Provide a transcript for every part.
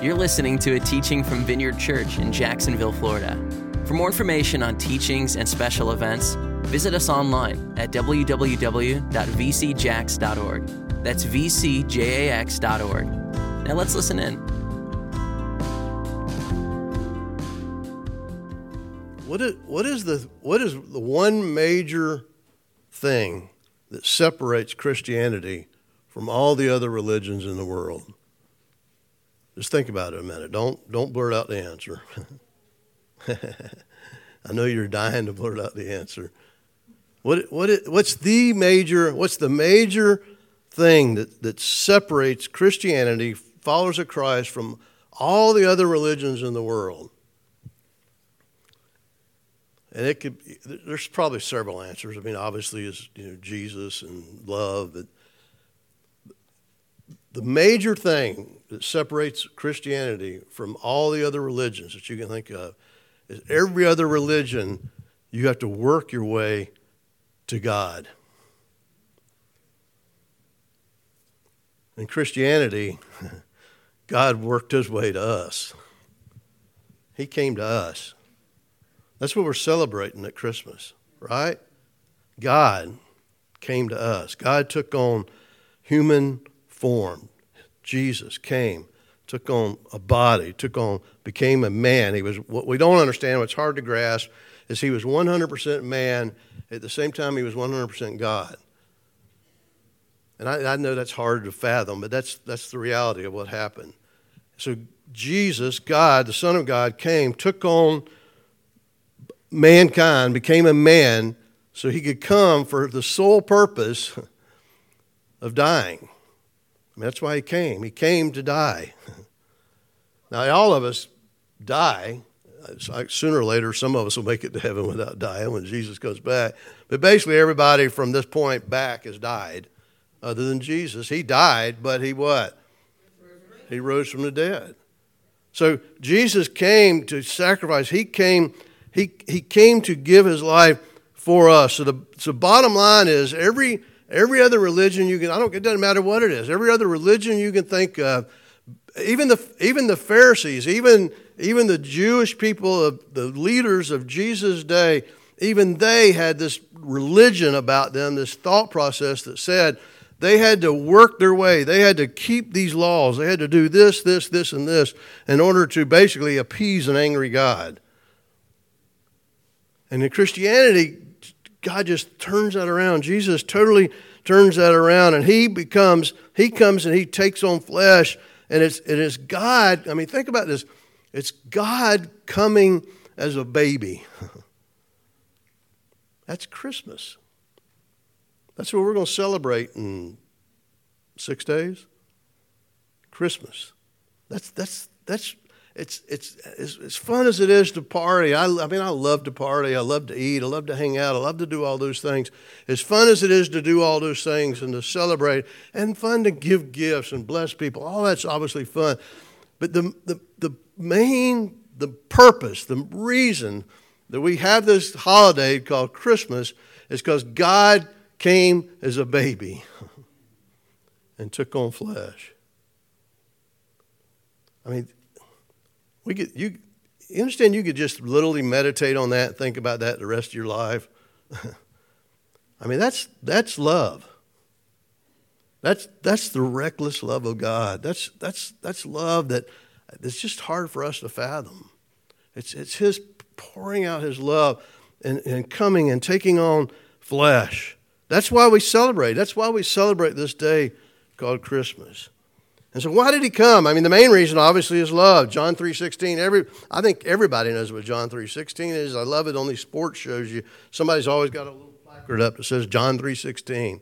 You're listening to a teaching from Vineyard Church in Jacksonville, Florida. For more information on teachings and special events, visit us online at www.vcjax.org. That's vcjax.org. Now let's listen in. What is, what is the what is the one major thing that separates Christianity from all the other religions in the world? Just think about it a minute. Don't don't blurt out the answer. I know you're dying to blurt out the answer. What what what's the major what's the major thing that, that separates Christianity, followers of Christ, from all the other religions in the world? And it could there's probably several answers. I mean, obviously is you know Jesus and love, but the major thing that separates Christianity from all the other religions that you can think of is every other religion, you have to work your way to God. In Christianity, God worked his way to us. He came to us. That's what we're celebrating at Christmas, right? God came to us. God took on human form. Jesus came, took on a body, took on, became a man. He was what we don't understand, what's hard to grasp, is he was 100% man. At the same time, he was 100% God. And I, I know that's hard to fathom, but that's, that's the reality of what happened. So Jesus, God, the Son of God, came, took on mankind, became a man, so he could come for the sole purpose of dying. I mean, that's why he came. He came to die. now, all of us die. Sooner or later, some of us will make it to heaven without dying when Jesus comes back. But basically, everybody from this point back has died, other than Jesus. He died, but he what? He rose from the dead. So Jesus came to sacrifice. He came, he, he came to give his life for us. So the so bottom line is every Every other religion you can, I don't, it doesn't matter what it is. Every other religion you can think of, even the, even the Pharisees, even, even the Jewish people, of, the leaders of Jesus' day, even they had this religion about them, this thought process that said they had to work their way. They had to keep these laws. They had to do this, this, this, and this in order to basically appease an angry God. And in Christianity, God just turns that around. Jesus totally turns that around and he becomes, he comes and he takes on flesh. And it's, it is God. I mean, think about this. It's God coming as a baby. That's Christmas. That's what we're going to celebrate in six days. Christmas. That's, that's, that's, it's, it's, as, as fun as it is to party. I, I mean, I love to party. I love to eat. I love to hang out. I love to do all those things. As fun as it is to do all those things and to celebrate and fun to give gifts and bless people, all that's obviously fun. But the, the, the main, the purpose, the reason that we have this holiday called Christmas is because God came as a baby and took on flesh. I mean, we could, you, you understand you could just literally meditate on that think about that the rest of your life? I mean, that's, that's love. That's, that's the reckless love of God. That's, that's, that's love that it's just hard for us to fathom. It's, it's His pouring out His love and, and coming and taking on flesh. That's why we celebrate. That's why we celebrate this day called Christmas. And so why did he come? I mean, the main reason obviously is love. John 3.16, every, I think everybody knows what John 3.16 is. I love it on these sports shows. You, somebody's always got a little placard up that says John 3.16.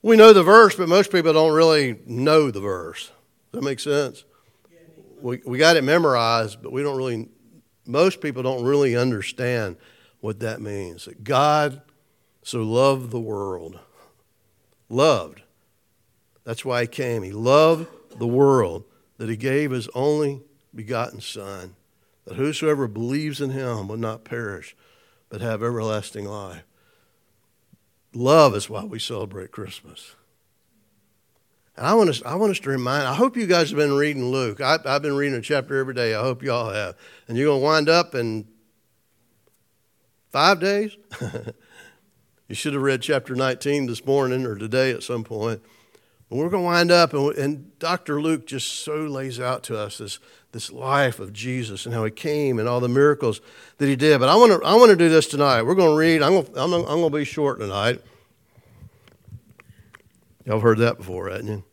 We know the verse, but most people don't really know the verse. Does that make sense? We, we got it memorized, but we don't really, most people don't really understand what that means. That God so loved the world, loved that's why he came. He loved the world, that he gave his only begotten Son, that whosoever believes in him will not perish, but have everlasting life. Love is why we celebrate Christmas. And I want, us, I want us to remind, I hope you guys have been reading Luke. I, I've been reading a chapter every day. I hope y'all have. And you're going to wind up in five days? you should have read chapter 19 this morning or today at some point. We're going to wind up, and, and Dr. Luke just so lays out to us this, this life of Jesus and how he came and all the miracles that he did. But I want to, I want to do this tonight. We're going to read, I'm going I'm, I'm going to be short tonight. Y'all heard that before, haven't you?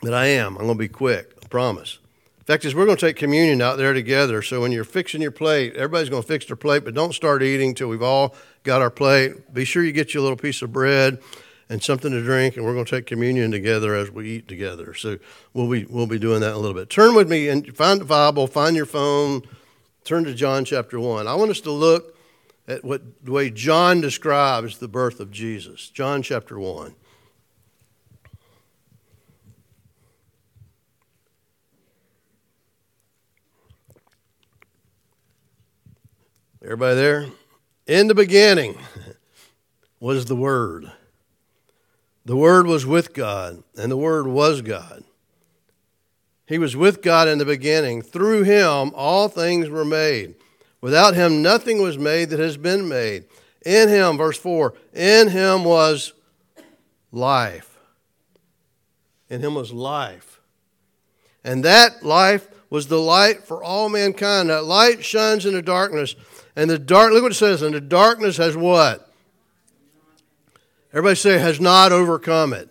But I am. I'm going to be quick, I promise. In fact, is we're going to take communion out there together. So when you're fixing your plate, everybody's going to fix their plate, but don't start eating until we've all got our plate. Be sure you get you a little piece of bread and something to drink, and we're going to take communion together as we eat together. So we'll be we'll be doing that in a little bit. Turn with me and find the Bible, find your phone, turn to John chapter one. I want us to look at what the way John describes the birth of Jesus. John chapter one. Everybody there? In the beginning was the Word. The Word was with God, and the Word was God. He was with God in the beginning. Through him, all things were made. Without him, nothing was made that has been made. In him, verse 4, in him was life. In him was life. And that life was the light for all mankind. That light shines in the darkness and the dark, look what it says, and the darkness has what? Everybody say, has not overcome it.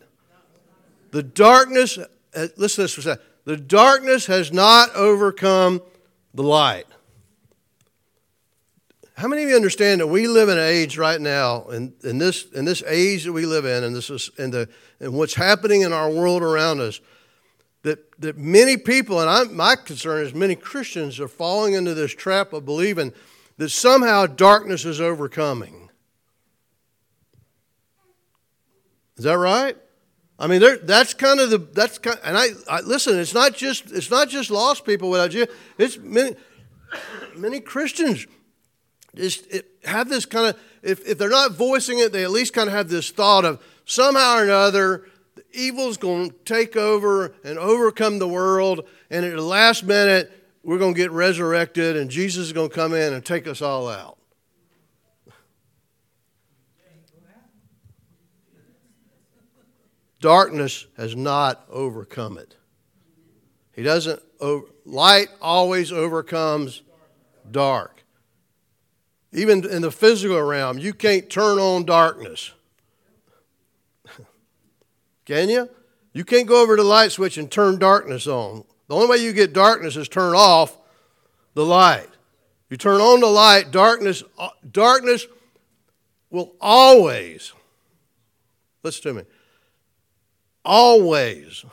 The darkness, uh, listen to this. The darkness has not overcome the light. How many of you understand that we live in an age right now, in, in, this, in this age that we live in, and, this is, and, the, and what's happening in our world around us, that, that many people, and I'm, my concern is many Christians are falling into this trap of believing that somehow darkness is overcoming. Is that right? I mean, that's kind of the that's kind. And I, I, listen. It's not just it's not just lost people without you. It's many many Christians just have this kind of if if they're not voicing it, they at least kind of have this thought of somehow or another the evil's going to take over and overcome the world, and at the last minute we're going to get resurrected and Jesus is going to come in and take us all out. Darkness has not overcome it. He doesn't, light always overcomes dark. Even in the physical realm, you can't turn on darkness. Can you? You can't go over to the light switch and turn darkness on. The only way you get darkness is turn off the light. You turn on the light, darkness, uh, darkness will always, listen to me, always,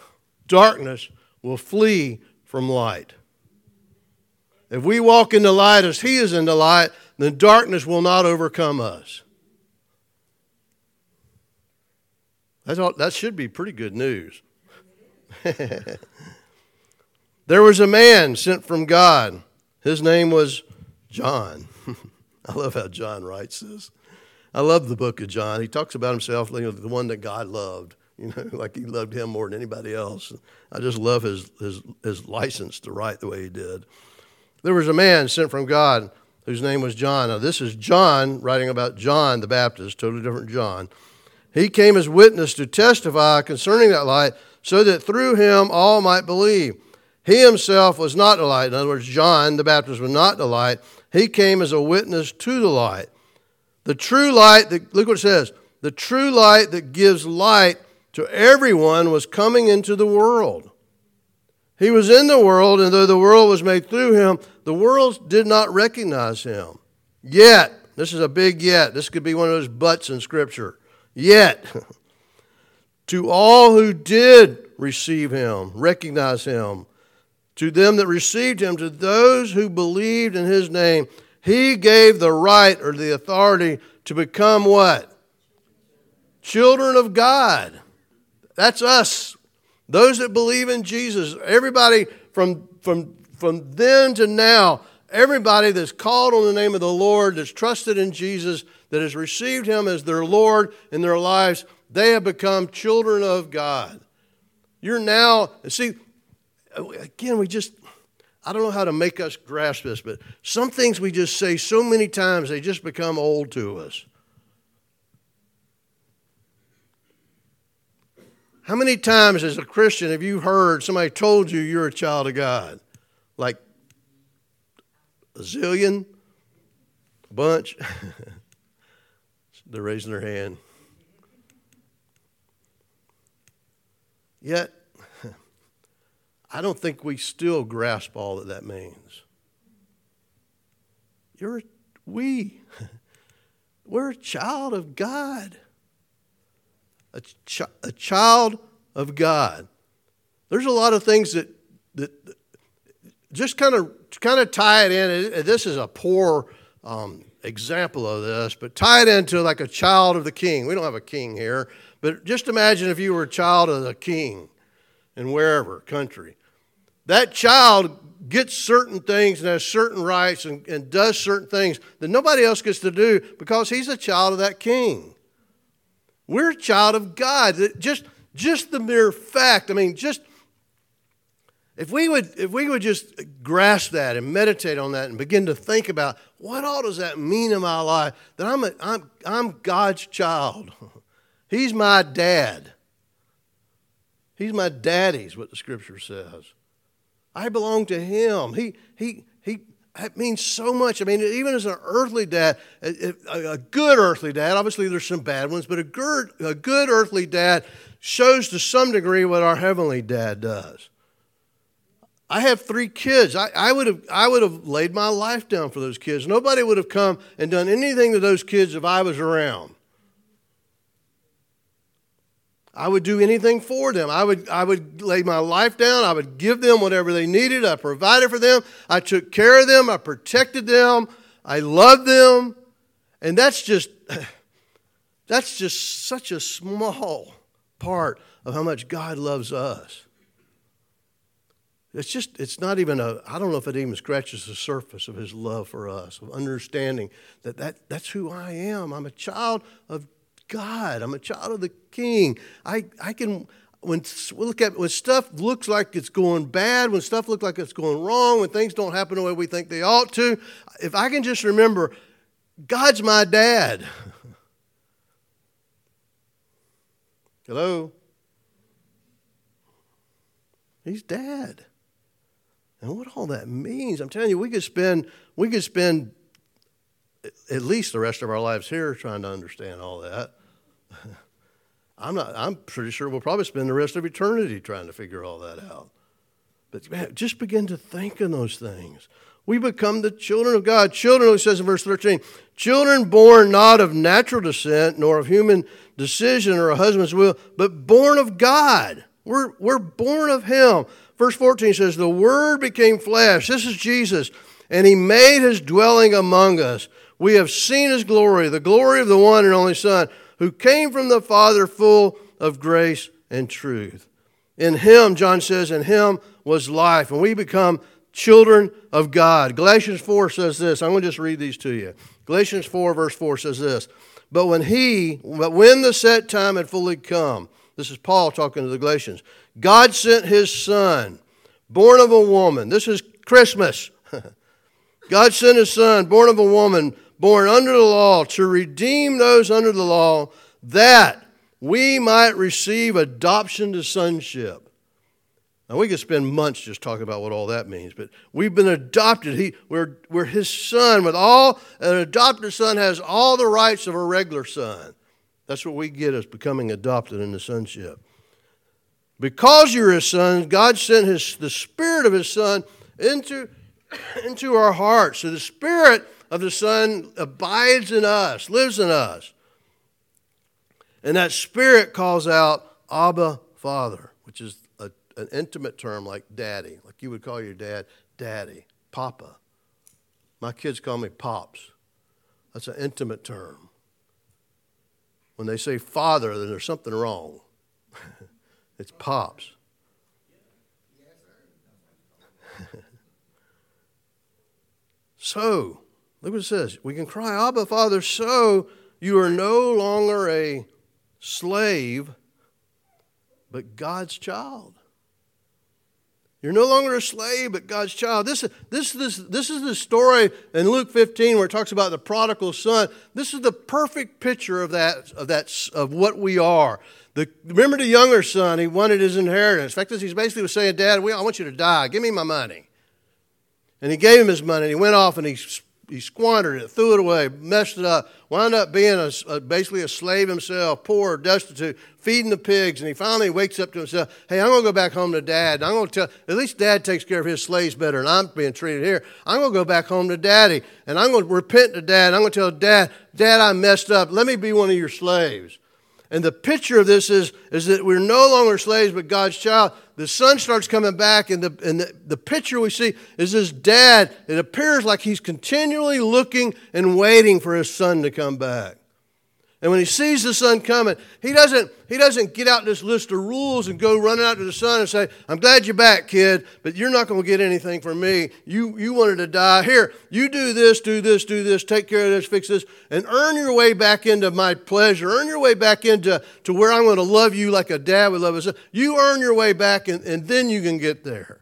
darkness will flee from light. If we walk in the light as He is in the light, then darkness will not overcome us. That's all, that should be pretty good news. There was a man sent from God. His name was John. I love how John writes this. I love the book of John. He talks about himself, you know, the one that God loved, you know, like he loved him more than anybody else. I just love his, his, his license to write the way he did. There was a man sent from God whose name was John. Now, this is John writing about John the Baptist, totally different John. He came as witness to testify concerning that light so that through him all might believe. He himself was not the light. In other words, John the Baptist was not the light. He came as a witness to the light. The true light, that, look what it says the true light that gives light to everyone was coming into the world. He was in the world, and though the world was made through him, the world did not recognize him. Yet, this is a big yet. This could be one of those buts in Scripture. Yet, to all who did receive him, recognize him, to them that received him, to those who believed in his name, he gave the right or the authority to become what? Children of God. That's us. Those that believe in Jesus. Everybody from, from, from then to now, everybody that's called on the name of the Lord, that's trusted in Jesus, that has received him as their Lord in their lives, they have become children of God. You're now, see, again, we just, I don't know how to make us grasp this, but some things we just say so many times, they just become old to us. How many times as a Christian have you heard somebody told you you're a child of God? Like a zillion? A bunch? They're raising their hand. Yet, I don't think we still grasp all that that means. You're we. We're a child of God a, a child of God. There's a lot of things that, that, that just kind of kind of tie it in. This is a poor um, example of this, but tie it into like a child of the king. We don't have a king here, but just imagine if you were a child of the king in wherever country. That child gets certain things and has certain rights and, and does certain things that nobody else gets to do because he's a child of that king. We're a child of God. Just, just the mere fact, I mean, just if we would if we would just grasp that and meditate on that and begin to think about what all does that mean in my life that I'm a, I'm I'm God's child. He's my dad. He's my daddy's what the scripture says. I belong to him. He he he that means so much. I mean, even as an earthly dad, a, good earthly dad, obviously there's some bad ones, but a good, a good earthly dad shows to some degree what our heavenly dad does. I have three kids. I, I, would have, I would have laid my life down for those kids. Nobody would have come and done anything to those kids if I was around. I would do anything for them. I would, I would lay my life down. I would give them whatever they needed. I provided for them. I took care of them. I protected them. I loved them. And that's just, that's just such a small part of how much God loves us. It's just, it's not even a, I don't know if it even scratches the surface of his love for us, of understanding that, that that's who I am. I'm a child of God. I'm a child of the King. I, I can when look at when stuff looks like it's going bad, when stuff looks like it's going wrong, when things don't happen the way we think they ought to, if I can just remember, God's my dad. Hello? He's dad. And what all that means, I'm telling you, we could spend we could spend at least the rest of our lives here trying to understand all that. I'm not. I'm pretty sure we'll probably spend the rest of eternity trying to figure all that out. But man, just begin to think in those things. We become the children of God. Children, it says in verse 13, children born not of natural descent, nor of human decision or a husband's will, but born of God. We're, we're born of Him. Verse 14 says, The Word became flesh. This is Jesus. And He made His dwelling among us. We have seen His glory, the glory of the one and only Son who came from the Father full of grace and truth. In him, John says, in him was life, and we become children of God. Galatians 4 says this. I'm going to just read these to you. Galatians 4, verse 4 says this. But when he, but when the set time had fully come, this is Paul talking to the Galatians, God sent his son, born of a woman. This is Christmas. God sent his son, born of a woman, born under the law, to redeem those under the law, that we might receive adoption to sonship. Now, we could spend months just talking about what all that means, but we've been adopted. He, we're, we're his son with all, an adopted son has all the rights of a regular son. That's what we get as becoming adopted in the sonship. Because you're his son, God sent his, the spirit of his son into, into our hearts. So the spirit of the Son abides in us, lives in us. And that Spirit calls out Abba, Father, which is a, an intimate term like daddy, like you would call your dad daddy, papa. My kids call me pops. That's an intimate term. When they say father, then there's something wrong. it's pops. so, Look what it says. We can cry, Abba, Father, so you are no longer a slave, but God's child. You're no longer a slave, but God's child. This, this, this, this is the story in Luke 15 where it talks about the prodigal son. This is the perfect picture of that, of that, of what we are. The, remember the younger son, he wanted his inheritance. In fact, he's basically was saying, Dad, I want you to die. Give me my money. And he gave him his money, and he went off and he he squandered it, threw it away, messed it up, wound up being a, a, basically a slave himself, poor, destitute, feeding the pigs. And he finally wakes up to himself, hey, I'm going to go back home to dad. I'm going to tell, at least dad takes care of his slaves better than I'm being treated here. I'm going to go back home to daddy and I'm going to repent to dad. I'm going to tell dad, dad, I messed up. Let me be one of your slaves. And the picture of this is, is that we're no longer slaves but God's child. The son starts coming back, and, the, and the, the picture we see is his dad. It appears like he's continually looking and waiting for his son to come back. And when he sees the son coming, he doesn't, he doesn't get out this list of rules and go running out to the son and say, I'm glad you're back, kid, but you're not going to get anything from me. You, you wanted to die. Here, you do this, do this, do this, take care of this, fix this, and earn your way back into my pleasure. Earn your way back into to where I'm going to love you like a dad would love his son. You earn your way back, and, and then you can get there.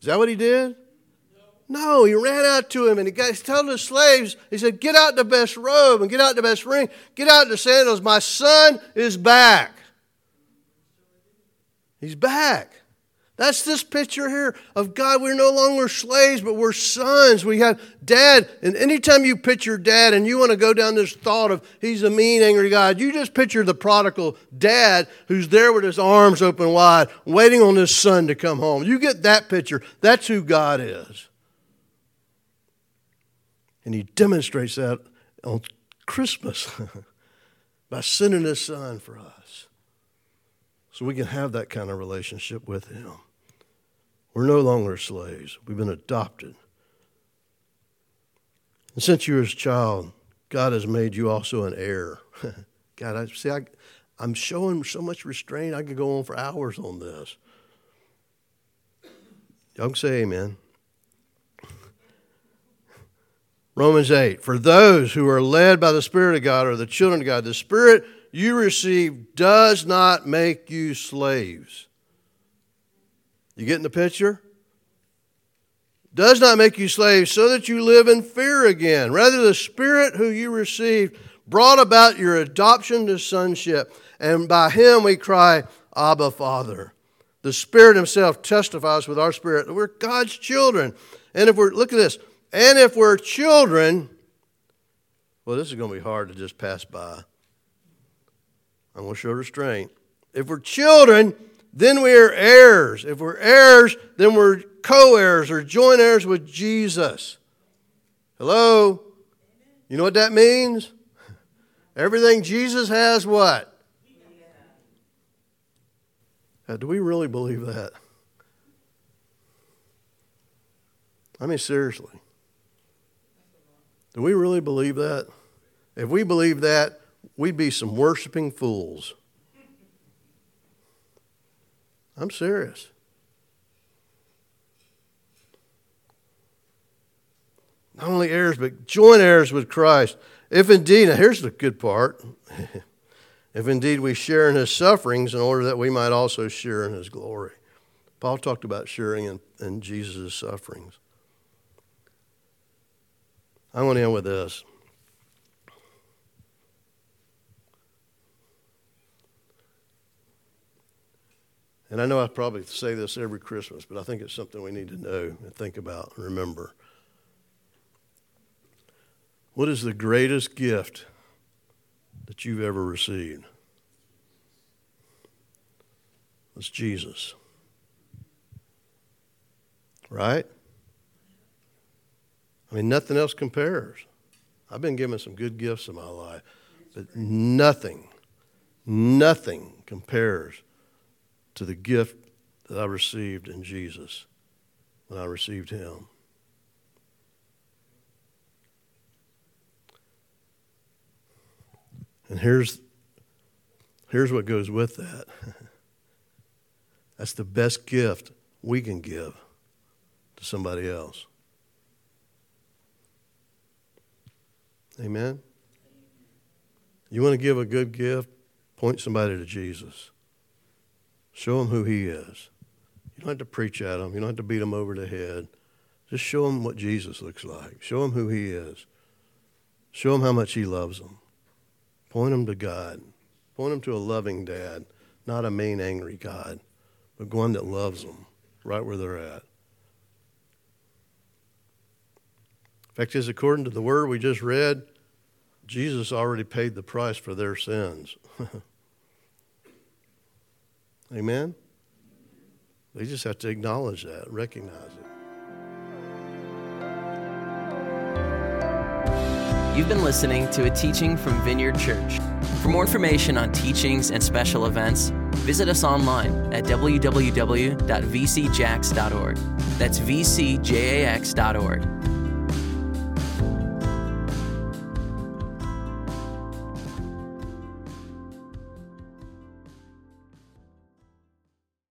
Is that what he did? No, he ran out to him and he, got, told the slaves, he said, Get out the best robe and get out the best ring, get out the sandals. My son is back. He's back. That's this picture here of God. We're no longer slaves, but we're sons. We have dad. And anytime you picture dad and you want to go down this thought of he's a mean, angry God, you just picture the prodigal dad who's there with his arms open wide, waiting on his son to come home. You get that picture. That's who God is. And he demonstrates that on Christmas by sending his son for us. So we can have that kind of relationship with him. We're no longer slaves, we've been adopted. And since you're his child, God has made you also an heir. God, I see, I, I'm showing so much restraint, I could go on for hours on this. Y'all say amen. Romans 8. For those who are led by the Spirit of God are the children of God. The Spirit you receive does not make you slaves. You getting the picture? Does not make you slaves so that you live in fear again. Rather, the Spirit who you received brought about your adoption to sonship, and by him we cry, Abba, Father. The Spirit Himself testifies with our spirit that we're God's children. And if we're, look at this, and if we're children, well, this is going to be hard to just pass by. I'm going to show restraint. If we're children, then we are heirs. If we're heirs, then we're co heirs or joint heirs with Jesus. Hello? You know what that means? Everything Jesus has, what? Uh, do we really believe that? I mean, seriously. Do we really believe that? If we believe that, we'd be some worshiping fools. I'm serious. Not only heirs, but joint heirs with Christ. If indeed, now here's the good part. if indeed we share in his sufferings in order that we might also share in his glory. Paul talked about sharing in, in Jesus' sufferings. I want to end with this. And I know I probably say this every Christmas, but I think it's something we need to know and think about and remember. What is the greatest gift that you've ever received? It's Jesus. Right? I mean, nothing else compares. I've been given some good gifts in my life, but nothing, nothing compares to the gift that I received in Jesus when I received Him. And here's, here's what goes with that that's the best gift we can give to somebody else. Amen? You want to give a good gift? Point somebody to Jesus. Show them who He is. You don't have to preach at them. You don't have to beat them over the head. Just show them what Jesus looks like. Show them who He is. Show them how much He loves them. Point them to God. Point them to a loving dad, not a mean, angry God, but one that loves them right where they're at. Fact, is, according to the word we just read, Jesus already paid the price for their sins. Amen? They just have to acknowledge that, recognize it. You've been listening to a teaching from Vineyard Church. For more information on teachings and special events, visit us online at www.vcjax.org. That's vcjax.org.